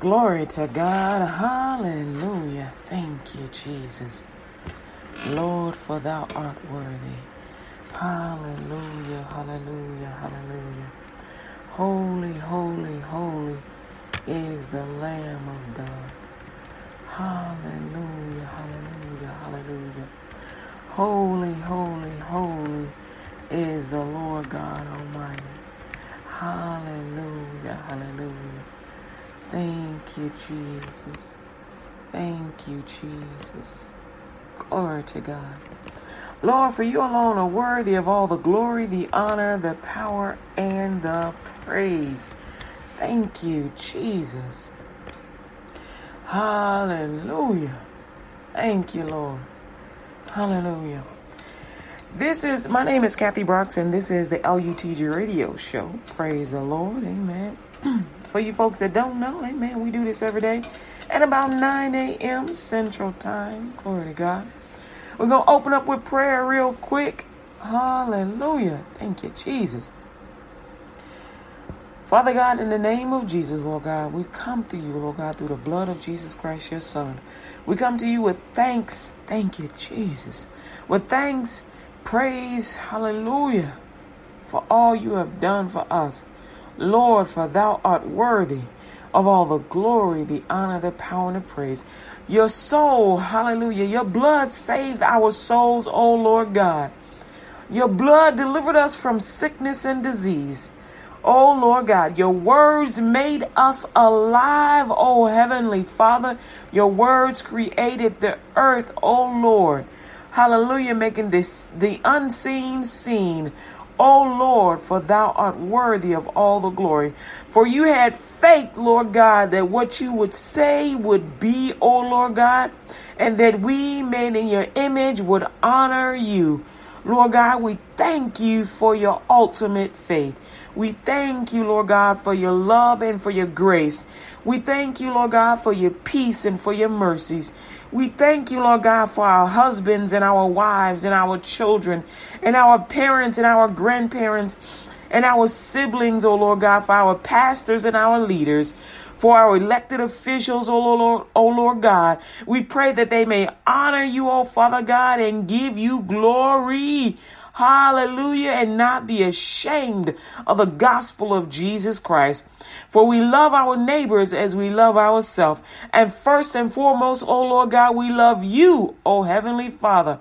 Glory to God. Hallelujah. Thank you, Jesus. Lord, for thou art worthy. Hallelujah. Hallelujah. Hallelujah. Holy, holy, holy is the Lamb of God. Hallelujah. Hallelujah. Hallelujah. Holy, holy, holy is the Lord God Almighty. Hallelujah. Hallelujah. Thank you, Jesus. Thank you, Jesus. Glory to God. Lord, for you alone are worthy of all the glory, the honor, the power, and the praise. Thank you, Jesus. Hallelujah. Thank you, Lord. Hallelujah. This is my name is Kathy Brooks, and this is the LUTG Radio Show. Praise the Lord. Amen. For you folks that don't know, amen, we do this every day at about 9 a.m. Central Time. Glory to God. We're going to open up with prayer real quick. Hallelujah. Thank you, Jesus. Father God, in the name of Jesus, Lord God, we come to you, Lord God, through the blood of Jesus Christ, your Son. We come to you with thanks. Thank you, Jesus. With thanks, praise, hallelujah, for all you have done for us. Lord, for thou art worthy of all the glory, the honor, the power, and the praise. Your soul, hallelujah, your blood saved our souls, O Lord God. Your blood delivered us from sickness and disease. O Lord God, your words made us alive, O Heavenly Father. Your words created the earth, O Lord. Hallelujah, making this the unseen seen. O Lord, for thou art worthy of all the glory. For you had faith, Lord God, that what you would say would be, O Lord God, and that we, made in your image, would honor you. Lord God, we thank you for your ultimate faith. We thank you, Lord God, for your love and for your grace. We thank you, Lord God, for your peace and for your mercies. We thank you, Lord God, for our husbands and our wives and our children and our parents and our grandparents and our siblings, oh Lord God, for our pastors and our leaders, for our elected officials, oh Lord, oh Lord God. We pray that they may honor you, oh Father God, and give you glory. Hallelujah. And not be ashamed of the gospel of Jesus Christ. For we love our neighbors as we love ourselves. And first and foremost, O Lord God, we love you, O Heavenly Father.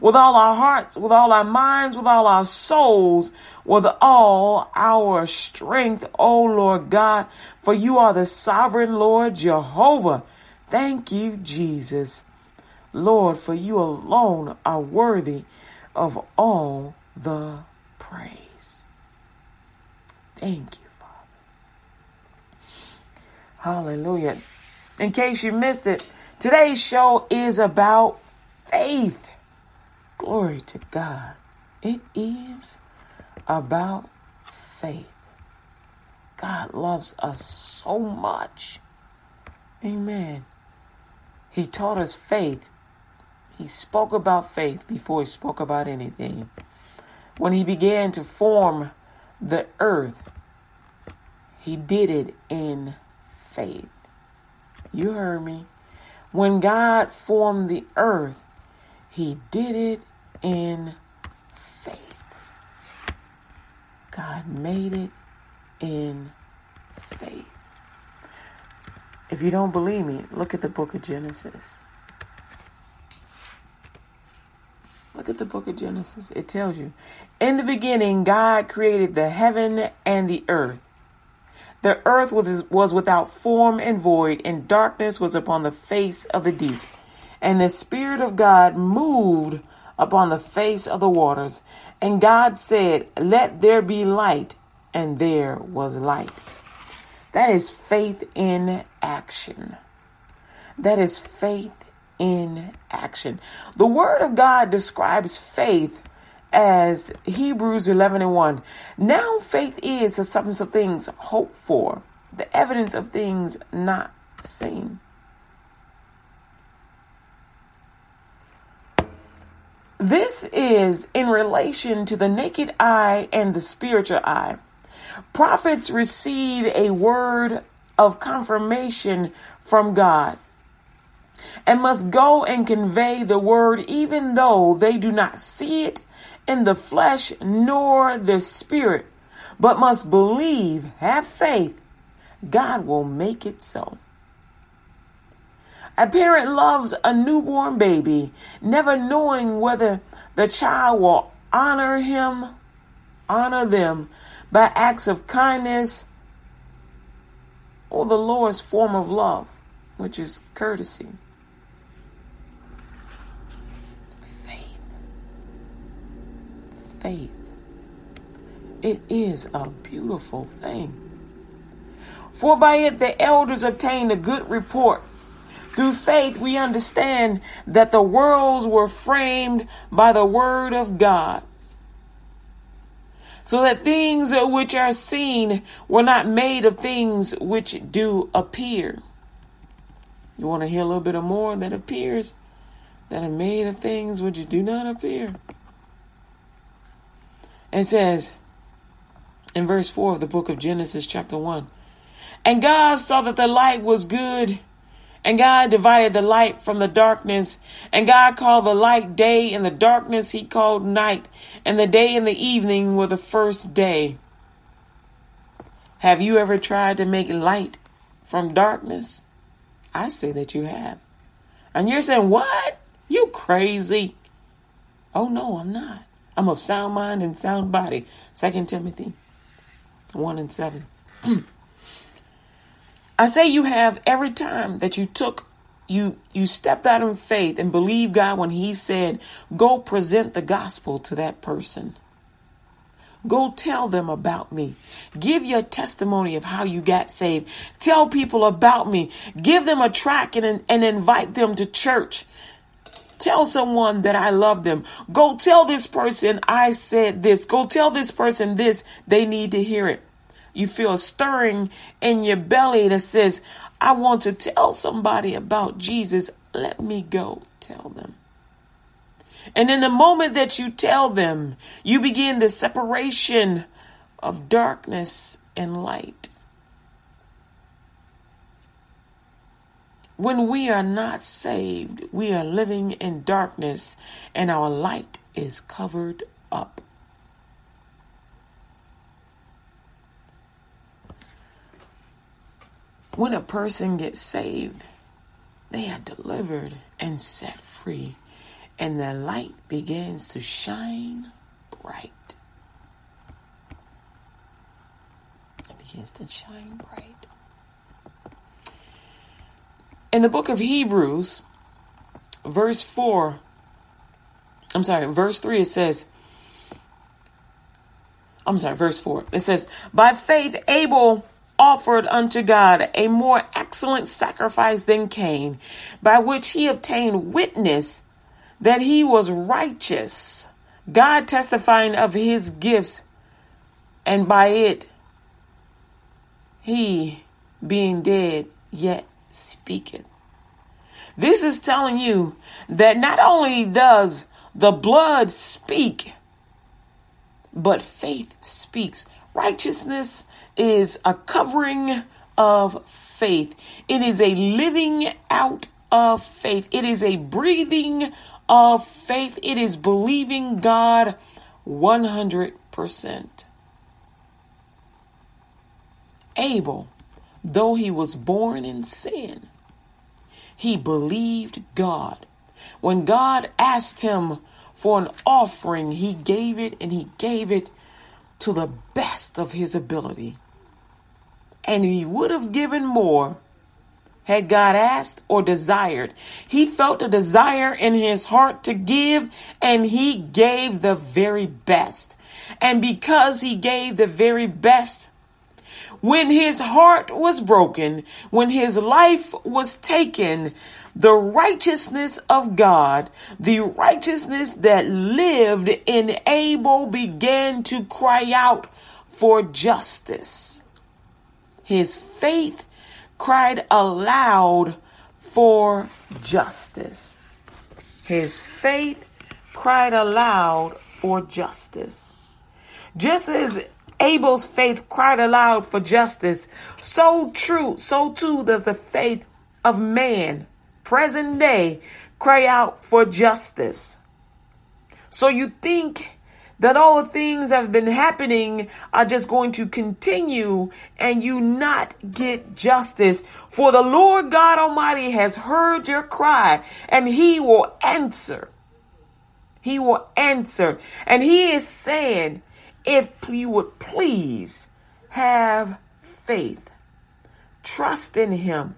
With all our hearts, with all our minds, with all our souls, with all our strength, O Lord God, for you are the sovereign Lord Jehovah. Thank you, Jesus. Lord, for you alone are worthy of all the praise. Thank you, Father. Hallelujah. In case you missed it, today's show is about faith. Glory to God. It is about faith. God loves us so much. Amen. He taught us faith he spoke about faith before he spoke about anything. When he began to form the earth, he did it in faith. You heard me. When God formed the earth, he did it in faith. God made it in faith. If you don't believe me, look at the book of Genesis. Look at the book of Genesis. It tells you. In the beginning, God created the heaven and the earth. The earth was, was without form and void, and darkness was upon the face of the deep. And the Spirit of God moved upon the face of the waters. And God said, Let there be light. And there was light. That is faith in action. That is faith in action. The Word of God describes faith as Hebrews 11 and 1. Now faith is the substance of things hoped for, the evidence of things not seen. This is in relation to the naked eye and the spiritual eye. Prophets receive a word of confirmation from God and must go and convey the word even though they do not see it in the flesh nor the spirit, but must believe, have faith, God will make it so. A parent loves a newborn baby, never knowing whether the child will honor him, honor them by acts of kindness or the lowest form of love, which is courtesy. Faith. It is a beautiful thing. For by it the elders obtained a good report. Through faith, we understand that the worlds were framed by the word of God, so that things which are seen were not made of things which do appear. You want to hear a little bit of more that appears, that are made of things which do not appear. It says in verse 4 of the book of Genesis, chapter 1 And God saw that the light was good, and God divided the light from the darkness. And God called the light day, and the darkness he called night. And the day and the evening were the first day. Have you ever tried to make light from darkness? I say that you have. And you're saying, What? You crazy. Oh, no, I'm not. I'm of sound mind and sound body. Second Timothy 1 and 7. I say you have every time that you took you you stepped out in faith and believed God when he said, "Go present the gospel to that person." Go tell them about me. Give your testimony of how you got saved. Tell people about me. Give them a track and, and invite them to church. Tell someone that I love them. Go tell this person I said this. Go tell this person this. They need to hear it. You feel a stirring in your belly that says, I want to tell somebody about Jesus. Let me go tell them. And in the moment that you tell them, you begin the separation of darkness and light. When we are not saved, we are living in darkness and our light is covered up. When a person gets saved, they are delivered and set free, and their light begins to shine bright. It begins to shine bright. In the book of Hebrews, verse 4, I'm sorry, verse 3, it says, I'm sorry, verse 4, it says, By faith, Abel offered unto God a more excellent sacrifice than Cain, by which he obtained witness that he was righteous, God testifying of his gifts, and by it he, being dead, yet speaketh. This is telling you that not only does the blood speak, but faith speaks. Righteousness is a covering of faith. It is a living out of faith. It is a breathing of faith. It is believing God 100%. Abel though he was born in sin, he believed God. When God asked him for an offering, he gave it and he gave it to the best of his ability. And he would have given more had God asked or desired. He felt a desire in his heart to give, and he gave the very best. And because he gave the very best, when his heart was broken, when his life was taken, the righteousness of God, the righteousness that lived in Abel began to cry out for justice. His faith cried aloud for justice. His faith cried aloud for justice. Just as Abel's faith cried aloud for justice, so true, so too does the faith of man, present day, cry out for justice. So you think that all the things that have been happening are just going to continue and you not get justice. For the Lord God Almighty has heard your cry and he will answer. He will answer. And he is saying, if you would please have faith, trust in him.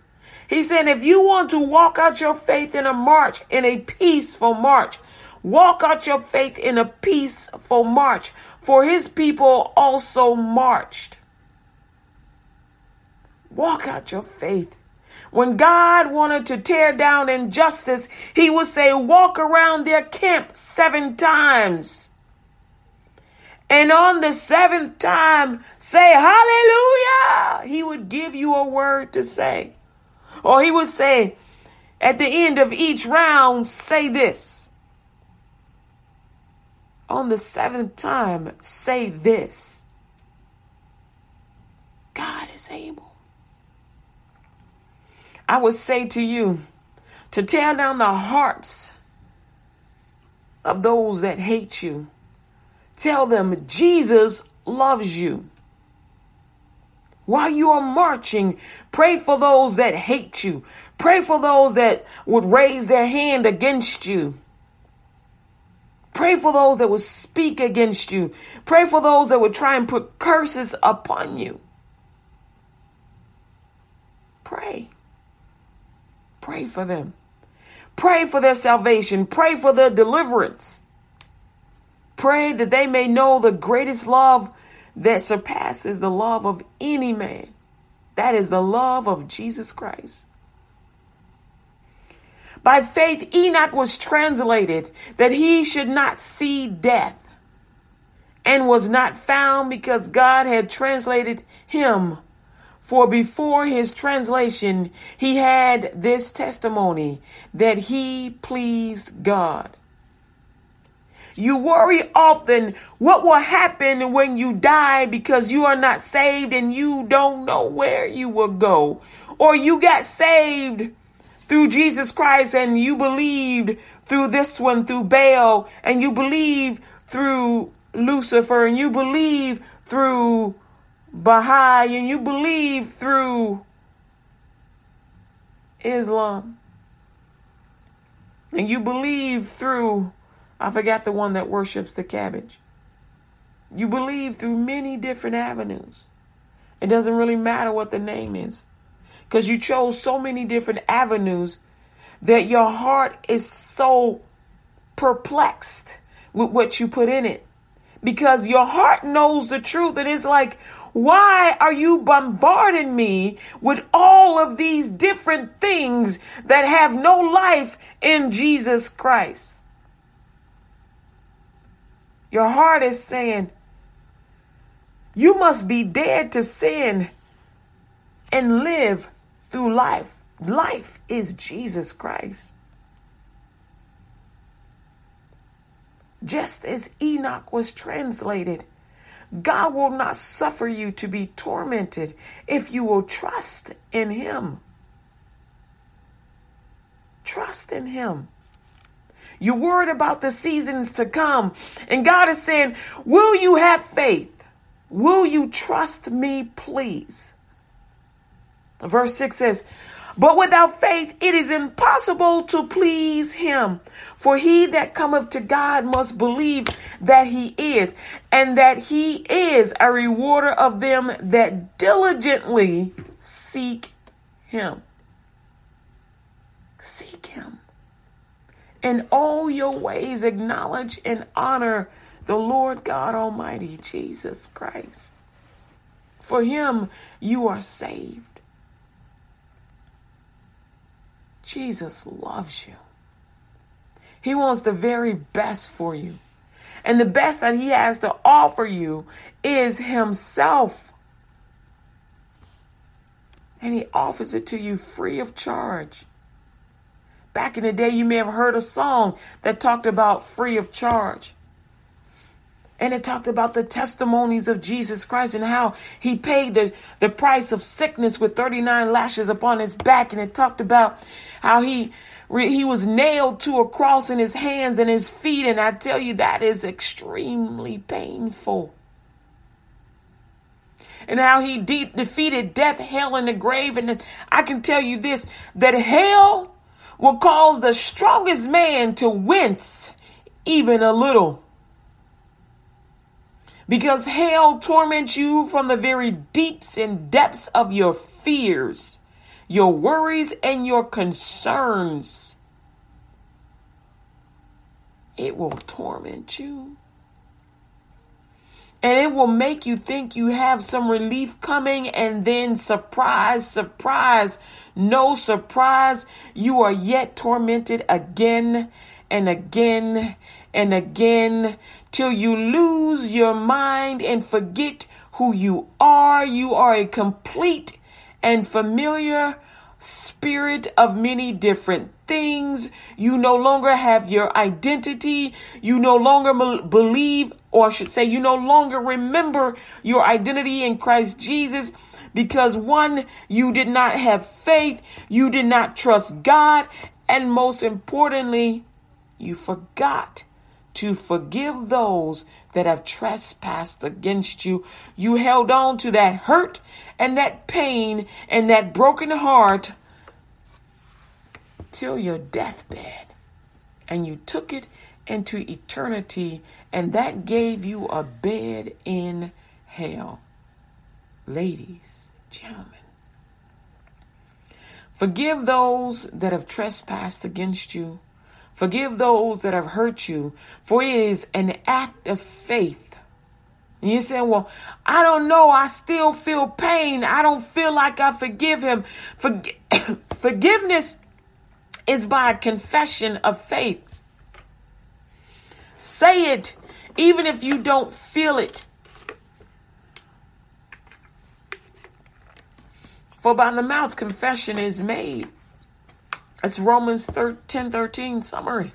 He said, if you want to walk out your faith in a march, in a peaceful march, walk out your faith in a peaceful march, for his people also marched. Walk out your faith. When God wanted to tear down injustice, he would say, Walk around their camp seven times. And on the seventh time, say, Hallelujah. He would give you a word to say. Or he would say, at the end of each round, say this. On the seventh time, say this. God is able. I would say to you to tear down the hearts of those that hate you Tell them Jesus loves you. While you are marching, pray for those that hate you. Pray for those that would raise their hand against you. Pray for those that would speak against you. Pray for those that would try and put curses upon you. Pray. Pray for them. Pray for their salvation. Pray for their deliverance. Pray that they may know the greatest love that surpasses the love of any man. That is the love of Jesus Christ. By faith, Enoch was translated that he should not see death and was not found because God had translated him. For before his translation, he had this testimony that he pleased God. You worry often what will happen when you die because you are not saved and you don't know where you will go. Or you got saved through Jesus Christ and you believed through this one, through Baal, and you believe through Lucifer, and you believe through Baha'i, and you believe through Islam, and you believe through I forgot the one that worships the cabbage. You believe through many different avenues. It doesn't really matter what the name is because you chose so many different avenues that your heart is so perplexed with what you put in it because your heart knows the truth. And it's like, why are you bombarding me with all of these different things that have no life in Jesus Christ? Your heart is saying, You must be dead to sin and live through life. Life is Jesus Christ. Just as Enoch was translated, God will not suffer you to be tormented if you will trust in Him. Trust in Him. You're worried about the seasons to come. And God is saying, Will you have faith? Will you trust me, please? Verse 6 says, But without faith it is impossible to please him. For he that cometh to God must believe that he is, and that he is a rewarder of them that diligently seek him. Seek him. In all your ways, acknowledge and honor the Lord God Almighty, Jesus Christ. For him, you are saved. Jesus loves you. He wants the very best for you. And the best that he has to offer you is himself. And he offers it to you free of charge. Back in the day, you may have heard a song that talked about free of charge. And it talked about the testimonies of Jesus Christ and how he paid the, the price of sickness with 39 lashes upon his back. And it talked about how he he was nailed to a cross in his hands and his feet. And I tell you, that is extremely painful. And how he de- defeated death, hell, and the grave. And I can tell you this that hell will cause the strongest man to wince even a little. Because hell torments you from the very deeps and depths of your fears your worries and your concerns. It will torment you. And it will make you think you have some relief coming, and then surprise, surprise, no surprise, you are yet tormented again and again and again till you lose your mind and forget who you are. You are a complete and familiar spirit of many different things. You no longer have your identity. You no longer believe, or I should say, you no longer remember your identity in Christ Jesus because one, you did not have faith, you did not trust God, and most importantly, you forgot to forgive those that have trespassed against you. You held on to that hurt and that pain and that broken heart till your deathbed. And you took it into eternity, and that gave you a bed in hell. Ladies, gentlemen, forgive those that have trespassed against you Forgive those that have hurt you, for it is an act of faith. And you say, well, I don't know. I still feel pain. I don't feel like I forgive him. Forg- forgiveness is by confession of faith. Say it even if you don't feel it. For by the mouth confession is made. It's Romans 10 13 summary.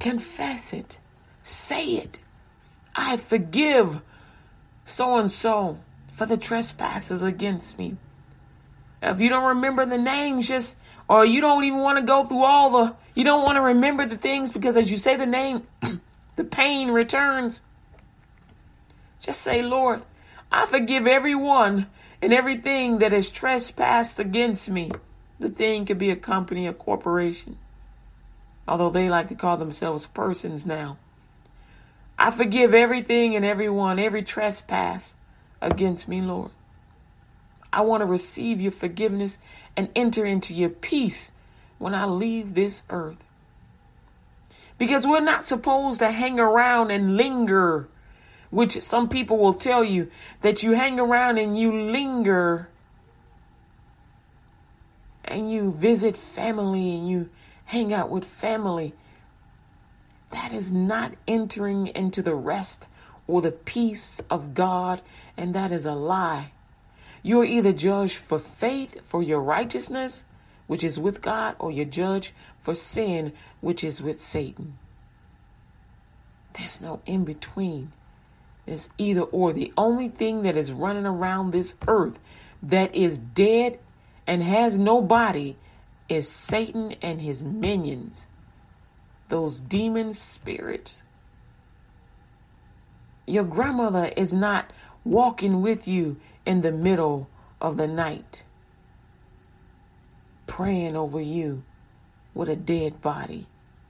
Confess it. Say it. I forgive so and so for the trespasses against me. If you don't remember the names, just or you don't even want to go through all the you don't want to remember the things because as you say the name, the pain returns. Just say, Lord, I forgive everyone and everything that has trespassed against me. The thing could be a company, a corporation, although they like to call themselves persons now. I forgive everything and everyone, every trespass against me, Lord. I want to receive your forgiveness and enter into your peace when I leave this earth. Because we're not supposed to hang around and linger which some people will tell you that you hang around and you linger and you visit family and you hang out with family. That is not entering into the rest or the peace of God, and that is a lie. You are either judged for faith, for your righteousness, which is with God, or you're judged for sin, which is with Satan. There's no in between. It's either or. The only thing that is running around this earth that is dead and has no body is Satan and his minions, those demon spirits. Your grandmother is not walking with you in the middle of the night, praying over you with a dead body.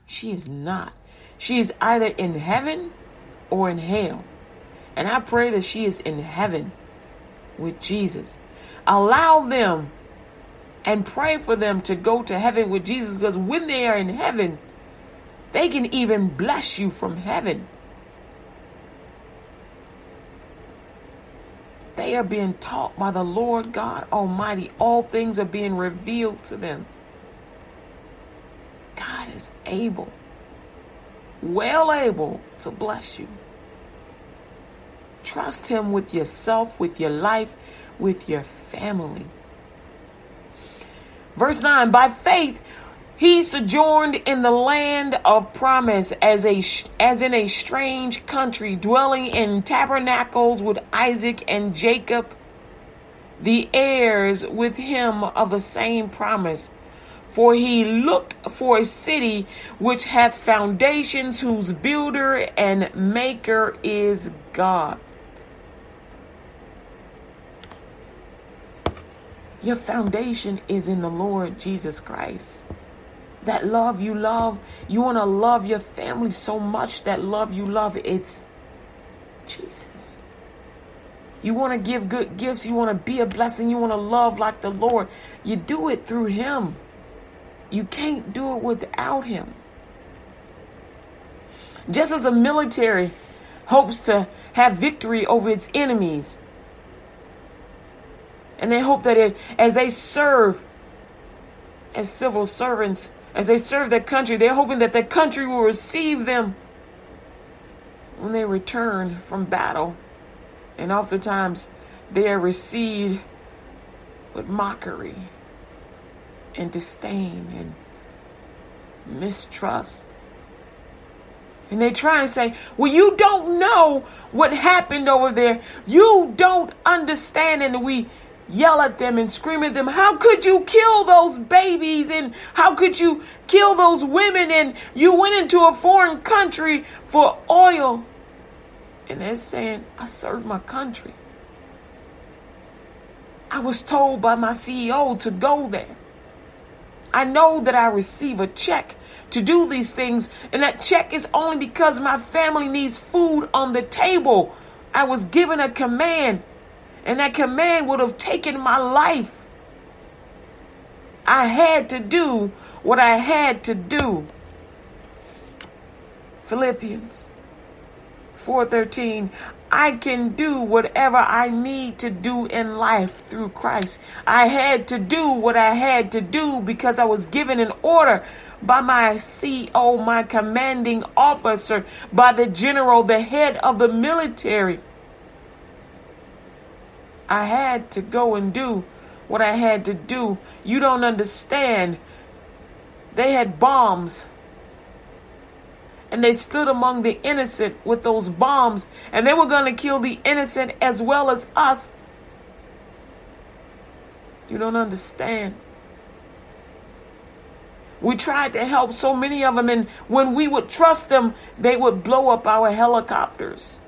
She is not. She is either in heaven or in hell. And I pray that she is in heaven with Jesus. Allow them and pray for them to go to heaven with Jesus because when they are in heaven, they can even bless you from heaven. They are being taught by the Lord God Almighty. All things are being revealed to them. God is able, well able to bless you. Trust Him with yourself, with your life, with your family. Verse 9 By faith, He sojourned in the land of promise as a as in a strange country, dwelling in tabernacles with Isaac and Jacob, the heirs with him of the same promise. For he looked for a city which hath foundations, whose builder and maker is God. Your foundation is in the Lord Jesus Christ that love you love. You want to love your family so much that love you love. It's Jesus. You want to give good gifts. You want to be a blessing. You want to love like the Lord. You do it through Him. You can't do it without Him. Just as a military hopes to have victory over its enemies, and they hope that as they serve as civil servants, as they serve their country, they're hoping that their country will receive them when they return from battle. And oftentimes they are received with mockery and disdain and mistrust. And they try and say, Well, you don't know what happened over there. You don't understand. And we yell at them and scream at them, How could you kill those babies? And how could you kill those women? And you went into a foreign country for oil. And they're saying, I serve my country. I was told by my CEO to go there. I know that I receive a check to do these things, and that check is only because my family needs food on the table. I was given a command and that command would have taken my life. I had to do what I had to do. Philippians 4:13 I can do whatever I need to do in life through Christ. I had to do what I had to do because I was given an order by my CEO, my commanding officer, by the general, the head of the military. I had to go and do what I had to do. You don't understand. They had bombs. And they stood among the innocent with those bombs. And they were going to kill the innocent as well as us. You don't understand. We tried to help so many of them, and when we would trust them, they would blow up our helicopters.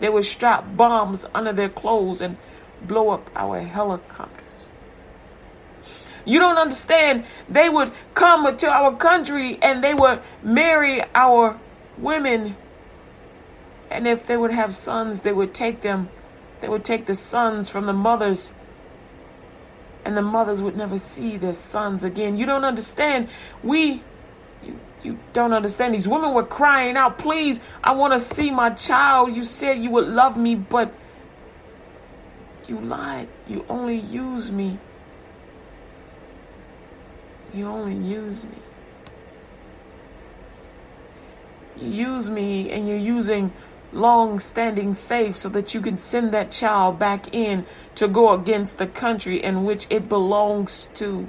They would strap bombs under their clothes and blow up our helicopters. You don't understand. They would come to our country and they would marry our women. And if they would have sons, they would take them, they would take the sons from the mothers. And the mothers would never see their sons again. You don't understand. We, you, you don't understand. These women were crying out, please, I want to see my child. You said you would love me, but you lied. You only use me. You only use me. You use me and you're using long standing faith so that you can send that child back in to go against the country in which it belongs to.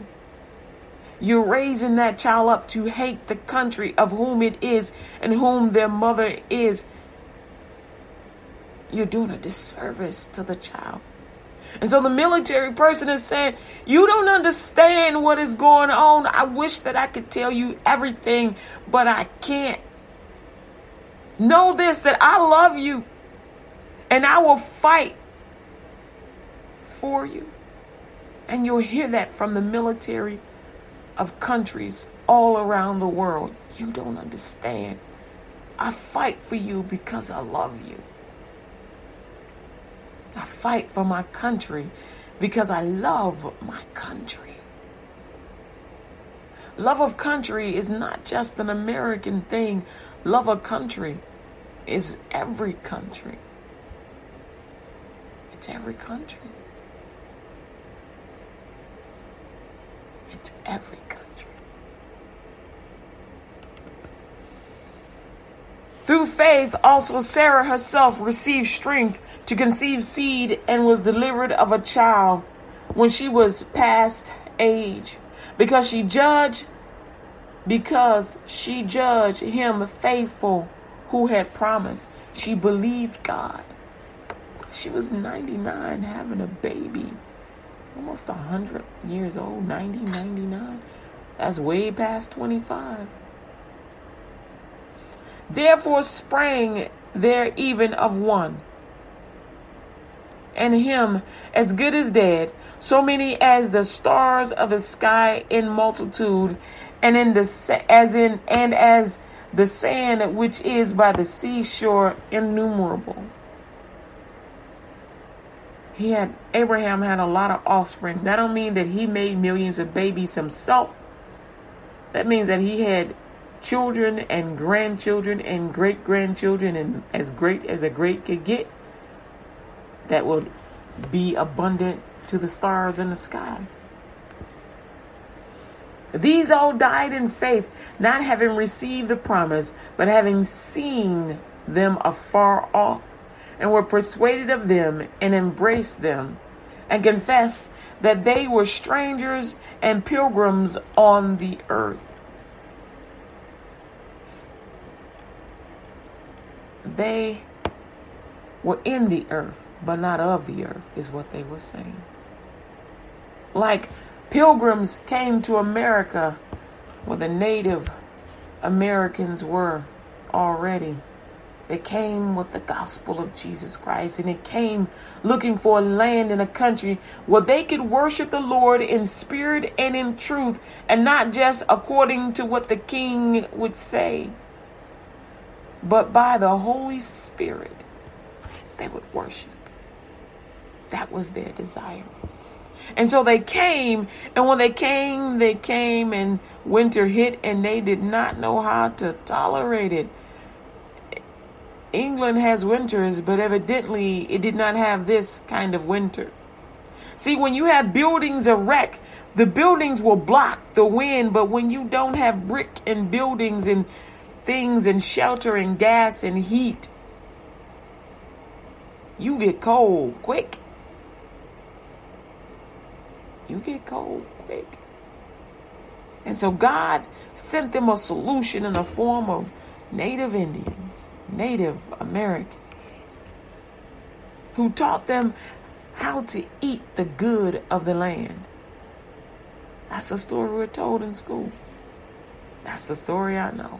You're raising that child up to hate the country of whom it is and whom their mother is. You're doing a disservice to the child. And so the military person is saying, You don't understand what is going on. I wish that I could tell you everything, but I can't. Know this that I love you and I will fight for you. And you'll hear that from the military of countries all around the world. You don't understand. I fight for you because I love you. I fight for my country because I love my country. Love of country is not just an American thing. Love of country is every country. It's every country. It's every country. Through faith, also Sarah herself received strength to conceive seed and was delivered of a child when she was past age, because she judged because she judged him faithful who had promised. She believed God. She was 99 having a baby. Almost 100 years old, 90, 99. That's way past 25. Therefore sprang there even of one, and him as good as dead, so many as the stars of the sky in multitude, and in the as in and as the sand which is by the seashore innumerable. He had Abraham had a lot of offspring. That don't mean that he made millions of babies himself. That means that he had children and grandchildren and great grandchildren and as great as the great could get that would be abundant to the stars in the sky. These all died in faith, not having received the promise, but having seen them afar off, and were persuaded of them, and embraced them, and confessed that they were strangers and pilgrims on the earth. They were in the earth, but not of the earth, is what they were saying. Like pilgrims came to America where the Native Americans were already. They came with the gospel of Jesus Christ and it came looking for a land and a country where they could worship the Lord in spirit and in truth and not just according to what the king would say, but by the Holy Spirit they would worship. That was their desire. And so they came, and when they came, they came, and winter hit, and they did not know how to tolerate it. England has winters, but evidently it did not have this kind of winter. See, when you have buildings erect, the buildings will block the wind, but when you don't have brick and buildings and things and shelter and gas and heat, you get cold quick. You get cold quick. And so God sent them a solution in the form of Native Indians, Native Americans, who taught them how to eat the good of the land. That's a story we're told in school. That's the story I know.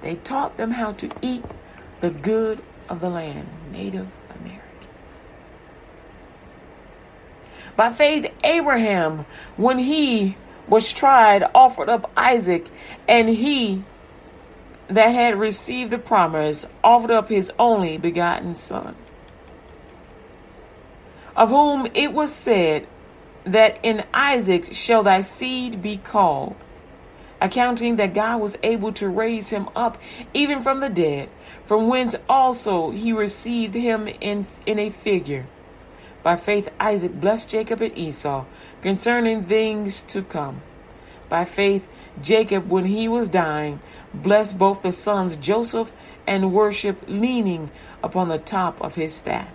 They taught them how to eat the good of the land, Native Americans. By faith, Abraham, when he was tried, offered up Isaac, and he that had received the promise offered up his only begotten son, of whom it was said, That in Isaac shall thy seed be called, accounting that God was able to raise him up even from the dead, from whence also he received him in, in a figure by faith, Isaac blessed Jacob and Esau concerning things to come. By faith, Jacob, when he was dying, blessed both the sons Joseph and worship, leaning upon the top of his staff.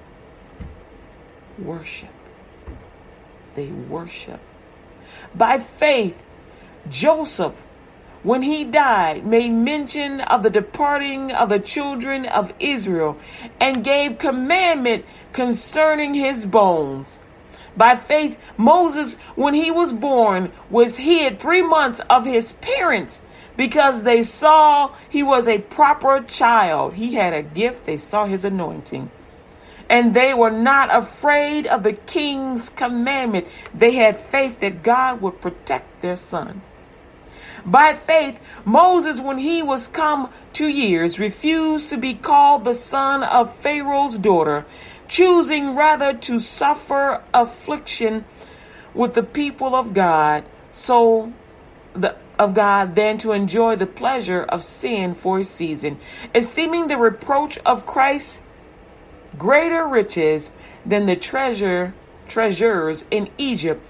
Worship. They worship. By faith, Joseph when he died, made mention of the departing of the children of Israel and gave commandment concerning his bones. By faith, Moses, when he was born, was hid three months of his parents because they saw he was a proper child. He had a gift, they saw his anointing. And they were not afraid of the king's commandment. They had faith that God would protect their son. By faith, Moses, when he was come to years, refused to be called the son of Pharaoh's daughter, choosing rather to suffer affliction with the people of God, so the of God than to enjoy the pleasure of sin for a season, esteeming the reproach of Christ greater riches than the treasure treasures in Egypt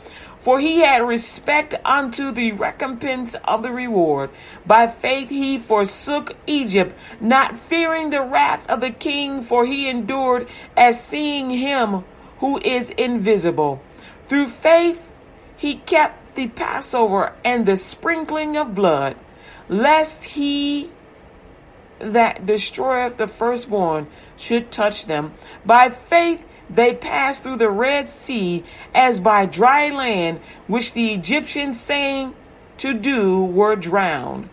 for he had respect unto the recompense of the reward. By faith he forsook Egypt, not fearing the wrath of the king, for he endured as seeing him who is invisible. Through faith he kept the Passover and the sprinkling of blood, lest he that destroyeth the firstborn should touch them. By faith they passed through the Red Sea as by dry land, which the Egyptians saying to do were drowned.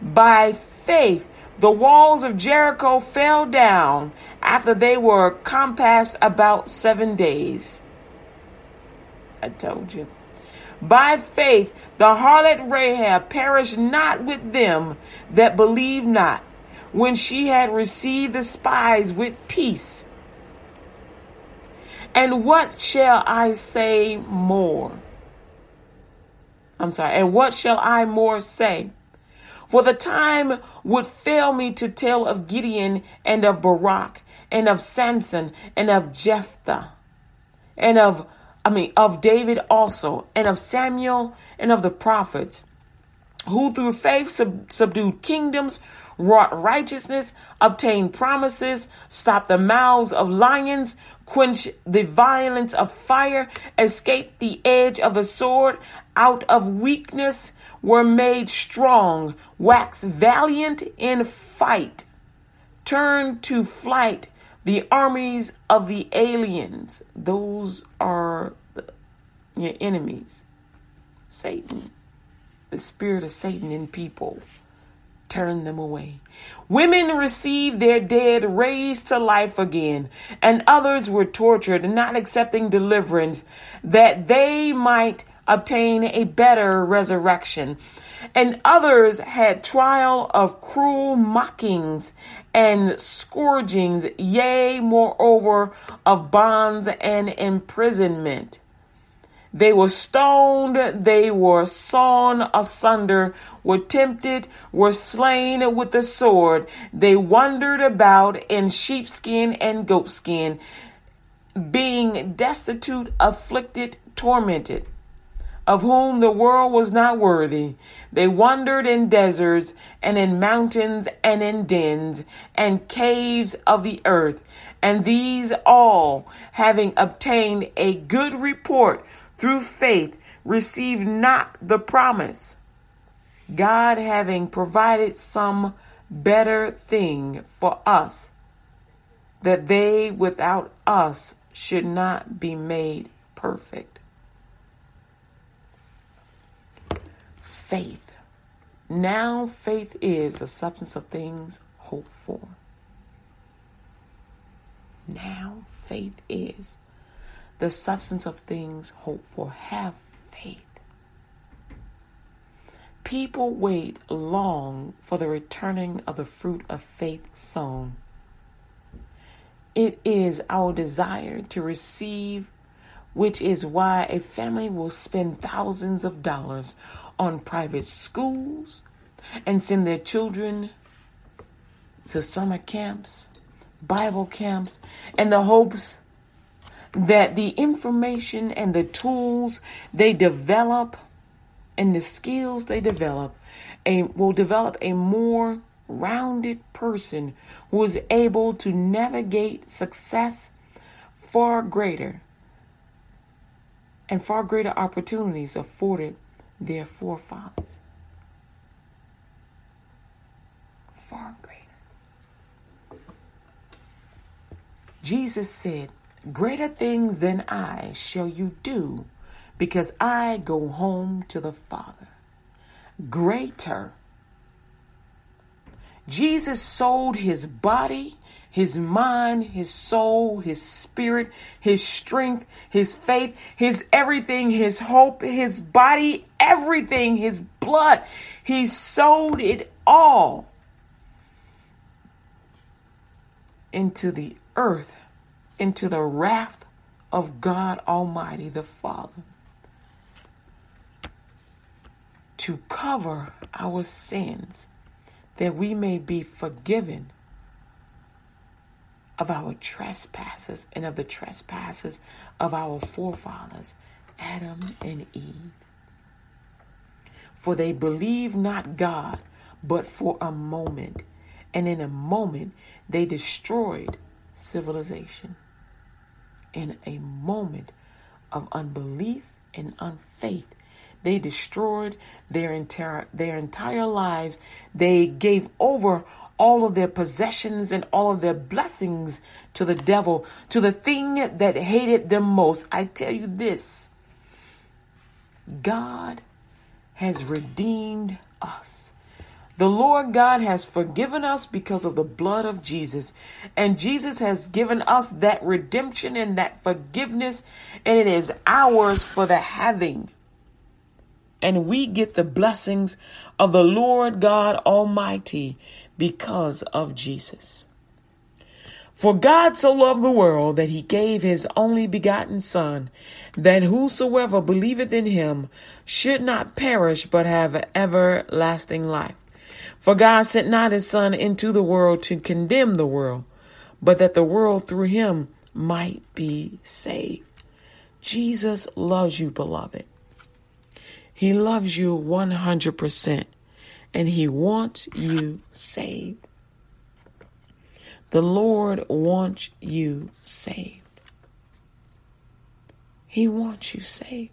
By faith the walls of Jericho fell down after they were compassed about seven days. I told you. By faith, the harlot Rahab perished not with them that believed not, when she had received the spies with peace. And what shall I say more? I'm sorry, and what shall I more say? For the time would fail me to tell of Gideon and of Barak and of Samson and of Jephthah and of I mean of David also and of Samuel and of the prophets who through faith sub- subdued kingdoms wrought righteousness, obtained promises, stopped the mouths of lions, quenched the violence of fire, escaped the edge of the sword, out of weakness were made strong, waxed valiant in fight, turned to flight the armies of the aliens. Those are your enemies. Satan, the spirit of Satan in people turn them away. Women received their dead raised to life again, and others were tortured, not accepting deliverance, that they might obtain a better resurrection. And others had trial of cruel mockings and scourgings, yea, moreover, of bonds and imprisonment. They were stoned, they were sawn asunder, were tempted, were slain with the sword. They wandered about in sheepskin and goatskin, being destitute, afflicted, tormented, of whom the world was not worthy. They wandered in deserts and in mountains and in dens and caves of the earth. And these all, having obtained a good report, through faith received not the promise, God having provided some better thing for us, that they without us should not be made perfect. Faith. Now faith is the substance of things hoped for. Now faith is the substance of things hoped for. Have faith. People wait long for the returning of the fruit of faith sown. It is our desire to receive, which is why a family will spend thousands of dollars on private schools and send their children to summer camps, Bible camps, in the hopes that the information and the tools they develop and the skills they develop a, will develop a more rounded person who is able to navigate success far greater and far greater opportunities afforded their forefathers. Far greater. Jesus said, Greater things than I shall you do, because I go home to the Father. Greater. Jesus sold his body, his mind, his soul, his spirit, his strength, his faith, his everything, his hope, his body, everything, his blood. He sold it all into the earth into the wrath of God Almighty the Father to cover our sins that we may be forgiven of our trespasses and of the trespasses of our forefathers, Adam and Eve. For they believed not God, but for a moment, and in a moment they destroyed civilization in a moment of unbelief and unfaith. They destroyed their entire their entire lives. They gave over all of their possessions and all of their blessings to the devil, to the thing that hated them most. I tell you this God has redeemed us. The Lord God has forgiven us because of the blood of Jesus. And Jesus has given us that redemption and that forgiveness, and it is ours for the having. And we get the blessings of the Lord God Almighty because of Jesus. For God so loved the world that he gave his only begotten Son, that whosoever believeth in him should not perish but have everlasting life. For God sent not his Son into the world to condemn the world, but that the world through him might be saved. Jesus loves you, beloved. He loves you 100% and he wants you saved. The Lord wants you saved. He wants you saved.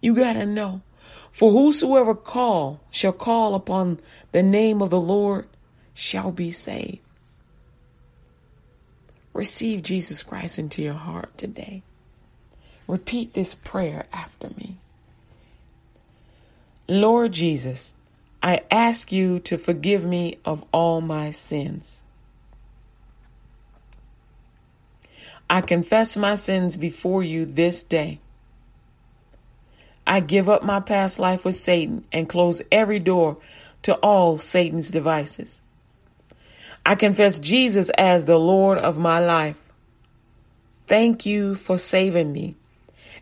You got to know. For whosoever call shall call upon the name of the Lord shall be saved. Receive Jesus Christ into your heart today. Repeat this prayer after me. Lord Jesus, I ask you to forgive me of all my sins. I confess my sins before you this day. I give up my past life with Satan and close every door to all Satan's devices. I confess Jesus as the Lord of my life. Thank you for saving me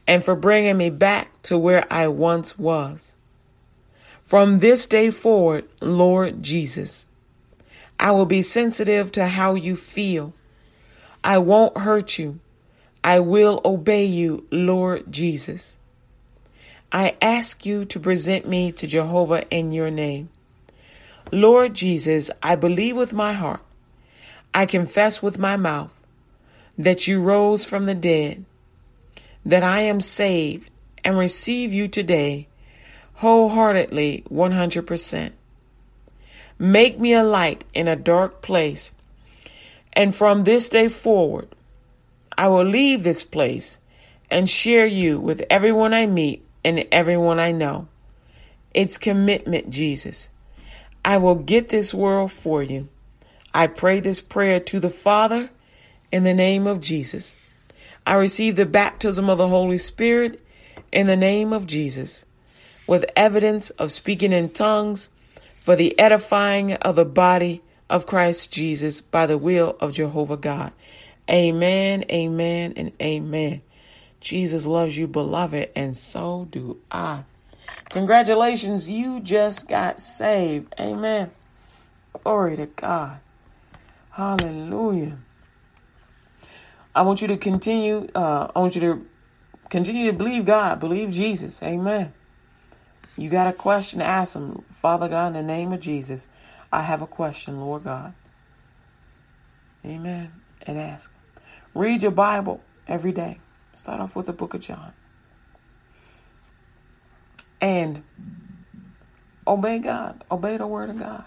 and for bringing me back to where I once was. From this day forward, Lord Jesus, I will be sensitive to how you feel. I won't hurt you. I will obey you, Lord Jesus. I ask you to present me to Jehovah in your name. Lord Jesus, I believe with my heart, I confess with my mouth that you rose from the dead, that I am saved and receive you today wholeheartedly 100%. Make me a light in a dark place. And from this day forward, I will leave this place and share you with everyone I meet and everyone I know. It's commitment, Jesus. I will get this world for you. I pray this prayer to the Father in the name of Jesus. I receive the baptism of the Holy Spirit in the name of Jesus with evidence of speaking in tongues for the edifying of the body of Christ Jesus by the will of Jehovah God. Amen, amen, and amen. Jesus loves you, beloved, and so do I. Congratulations, you just got saved. Amen. Glory to God. Hallelujah. I want you to continue. Uh, I want you to continue to believe God, believe Jesus. Amen. You got a question, to ask him. Father God, in the name of Jesus, I have a question, Lord God. Amen. And ask. Read your Bible every day. Start off with the book of John. And obey God. Obey the word of God.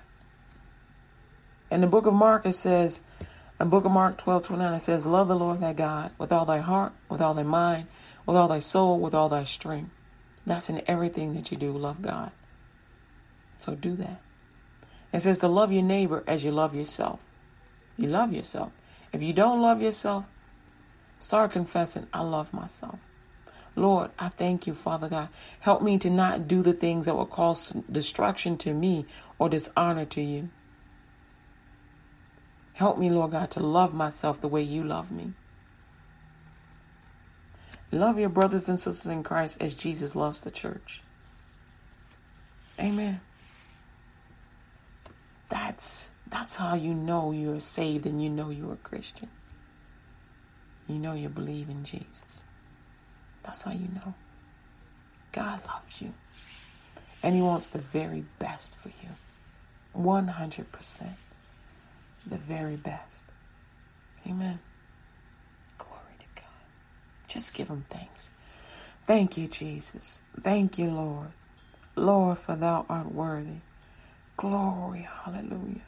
In the book of Mark, it says, in book of Mark 12, 29, it says, Love the Lord thy God with all thy heart, with all thy mind, with all thy soul, with all thy strength. That's in everything that you do. Love God. So do that. It says to love your neighbor as you love yourself. You love yourself. If you don't love yourself, start confessing, I love myself. Lord, I thank you, Father God. Help me to not do the things that will cause destruction to me or dishonor to you. Help me, Lord God, to love myself the way you love me. Love your brothers and sisters in Christ as Jesus loves the church. Amen. That's that's how you know you're saved and you know you're a Christian. You know you believe in Jesus. That's how you know. God loves you. And he wants the very best for you. 100%. The very best. Amen. Glory to God. Just give him thanks. Thank you, Jesus. Thank you, Lord. Lord, for thou art worthy. Glory, hallelujah.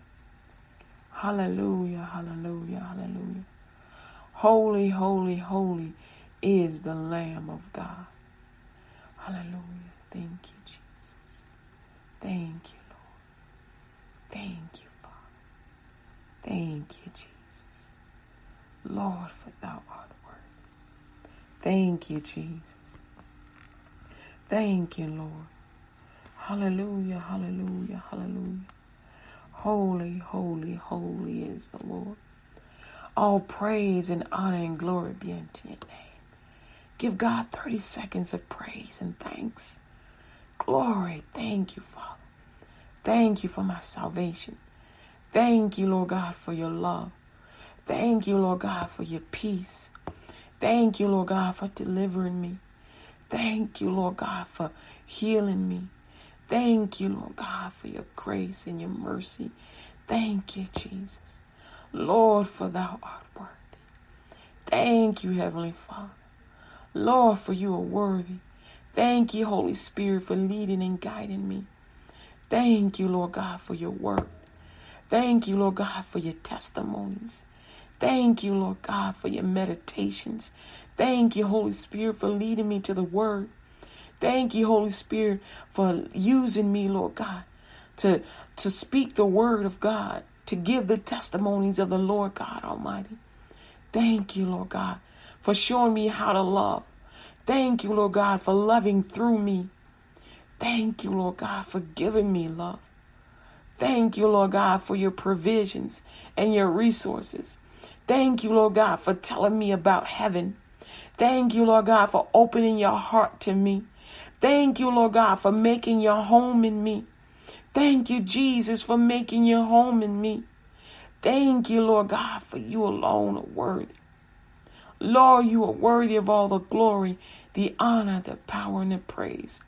Hallelujah, hallelujah, hallelujah. Holy, holy, holy is the Lamb of God. Hallelujah. Thank you, Jesus. Thank you, Lord. Thank you, Father. Thank you, Jesus. Lord, for thou art worthy. Thank you, Jesus. Thank you, Lord. Hallelujah, hallelujah, hallelujah. Holy, holy, holy is the Lord. All praise and honor and glory be unto your name. Give God 30 seconds of praise and thanks. Glory. Thank you, Father. Thank you for my salvation. Thank you, Lord God, for your love. Thank you, Lord God, for your peace. Thank you, Lord God, for delivering me. Thank you, Lord God, for healing me. Thank you, Lord God, for your grace and your mercy. Thank you, Jesus. Lord, for thou art worthy. Thank you, Heavenly Father. Lord, for you are worthy. Thank you, Holy Spirit, for leading and guiding me. Thank you, Lord God, for your word. Thank you, Lord God, for your testimonies. Thank you, Lord God, for your meditations. Thank you, Holy Spirit, for leading me to the word. Thank you, Holy Spirit, for using me, Lord God, to, to speak the word of God, to give the testimonies of the Lord God Almighty. Thank you, Lord God, for showing me how to love. Thank you, Lord God, for loving through me. Thank you, Lord God, for giving me love. Thank you, Lord God, for your provisions and your resources. Thank you, Lord God, for telling me about heaven. Thank you, Lord God, for opening your heart to me. Thank you, Lord God, for making your home in me. Thank you, Jesus, for making your home in me. Thank you, Lord God, for you alone are worthy. Lord, you are worthy of all the glory, the honor, the power, and the praise.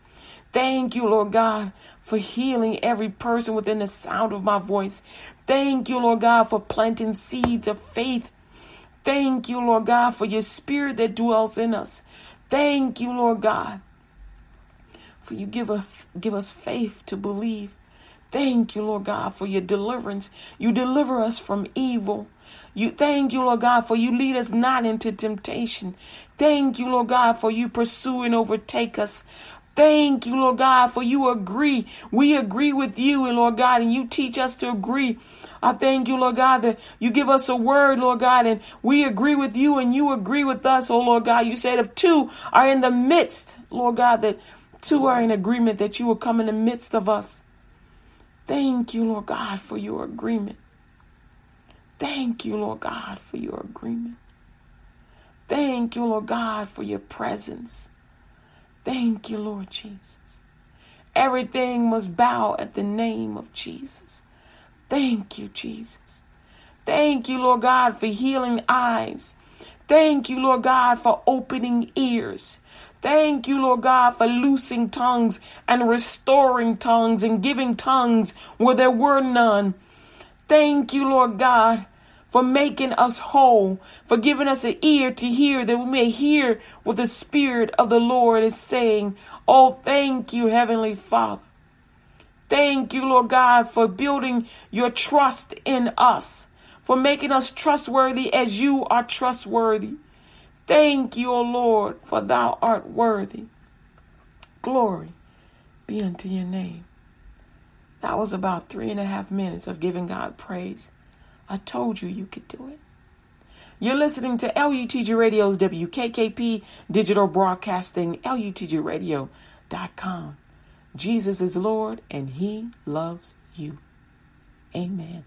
Thank you, Lord God, for healing every person within the sound of my voice. Thank you, Lord God, for planting seeds of faith. Thank you, Lord God, for your spirit that dwells in us. Thank you, Lord God, for you give us, give us faith to believe. Thank you, Lord God, for your deliverance. You deliver us from evil. You thank you, Lord God, for you lead us not into temptation. Thank you, Lord God, for you pursue and overtake us. Thank you, Lord God, for you agree. We agree with you, and Lord God, and you teach us to agree. I thank you, Lord God, that you give us a word, Lord God, and we agree with you and you agree with us, oh Lord God. You said if two are in the midst, Lord God, that two are in agreement that you will come in the midst of us. Thank you, Lord God, for your agreement. Thank you, Lord God, for your agreement. Thank you, Lord God, for your presence. Thank you, Lord Jesus. Everything must bow at the name of Jesus. Thank you, Jesus. Thank you, Lord God, for healing eyes. Thank you, Lord God, for opening ears. Thank you, Lord God, for loosing tongues and restoring tongues and giving tongues where there were none. Thank you, Lord God, for making us whole, for giving us an ear to hear that we may hear what the Spirit of the Lord is saying. Oh, thank you, Heavenly Father. Thank you, Lord God, for building your trust in us, for making us trustworthy as you are trustworthy. Thank you, O Lord, for thou art worthy. Glory be unto your name. That was about three and a half minutes of giving God praise. I told you you could do it. You're listening to LUTG Radio's WKKP Digital Broadcasting, LUTGRadio.com. Jesus is Lord and He loves you. Amen.